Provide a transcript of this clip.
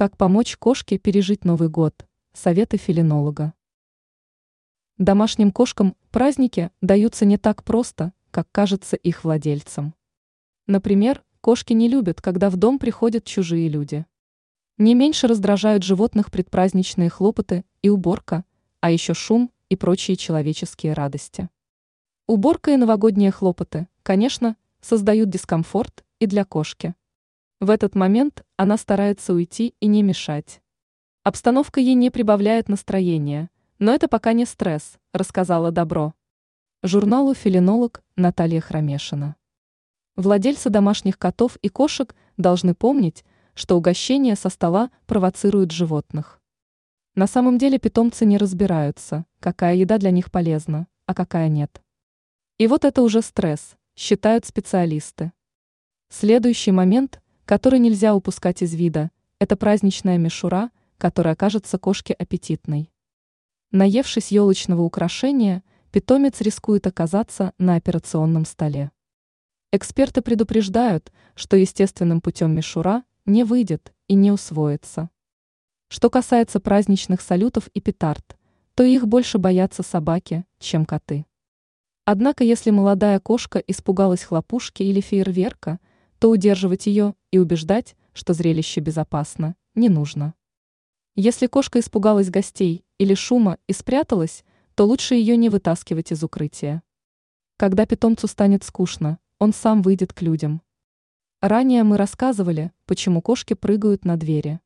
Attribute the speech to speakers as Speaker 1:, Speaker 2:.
Speaker 1: Как помочь кошке пережить Новый год? Советы филинолога. Домашним кошкам праздники даются не так просто, как кажется их владельцам. Например, кошки не любят, когда в дом приходят чужие люди. Не меньше раздражают животных предпраздничные хлопоты и уборка, а еще шум и прочие человеческие радости. Уборка и новогодние хлопоты, конечно, создают дискомфорт и для кошки. В этот момент она старается уйти и не мешать. Обстановка ей не прибавляет настроения, но это пока не стресс, рассказала Добро. Журналу «Филинолог» Наталья Хромешина. Владельцы домашних котов и кошек должны помнить, что угощение со стола провоцирует животных. На самом деле питомцы не разбираются, какая еда для них полезна, а какая нет. И вот это уже стресс, считают специалисты. Следующий момент – который нельзя упускать из вида, это праздничная мишура, которая кажется кошке аппетитной. Наевшись елочного украшения, питомец рискует оказаться на операционном столе. Эксперты предупреждают, что естественным путем мишура не выйдет и не усвоится. Что касается праздничных салютов и петард, то их больше боятся собаки, чем коты. Однако если молодая кошка испугалась хлопушки или фейерверка – то удерживать ее и убеждать, что зрелище безопасно, не нужно. Если кошка испугалась гостей или шума и спряталась, то лучше ее не вытаскивать из укрытия. Когда питомцу станет скучно, он сам выйдет к людям. Ранее мы рассказывали, почему кошки прыгают на двери.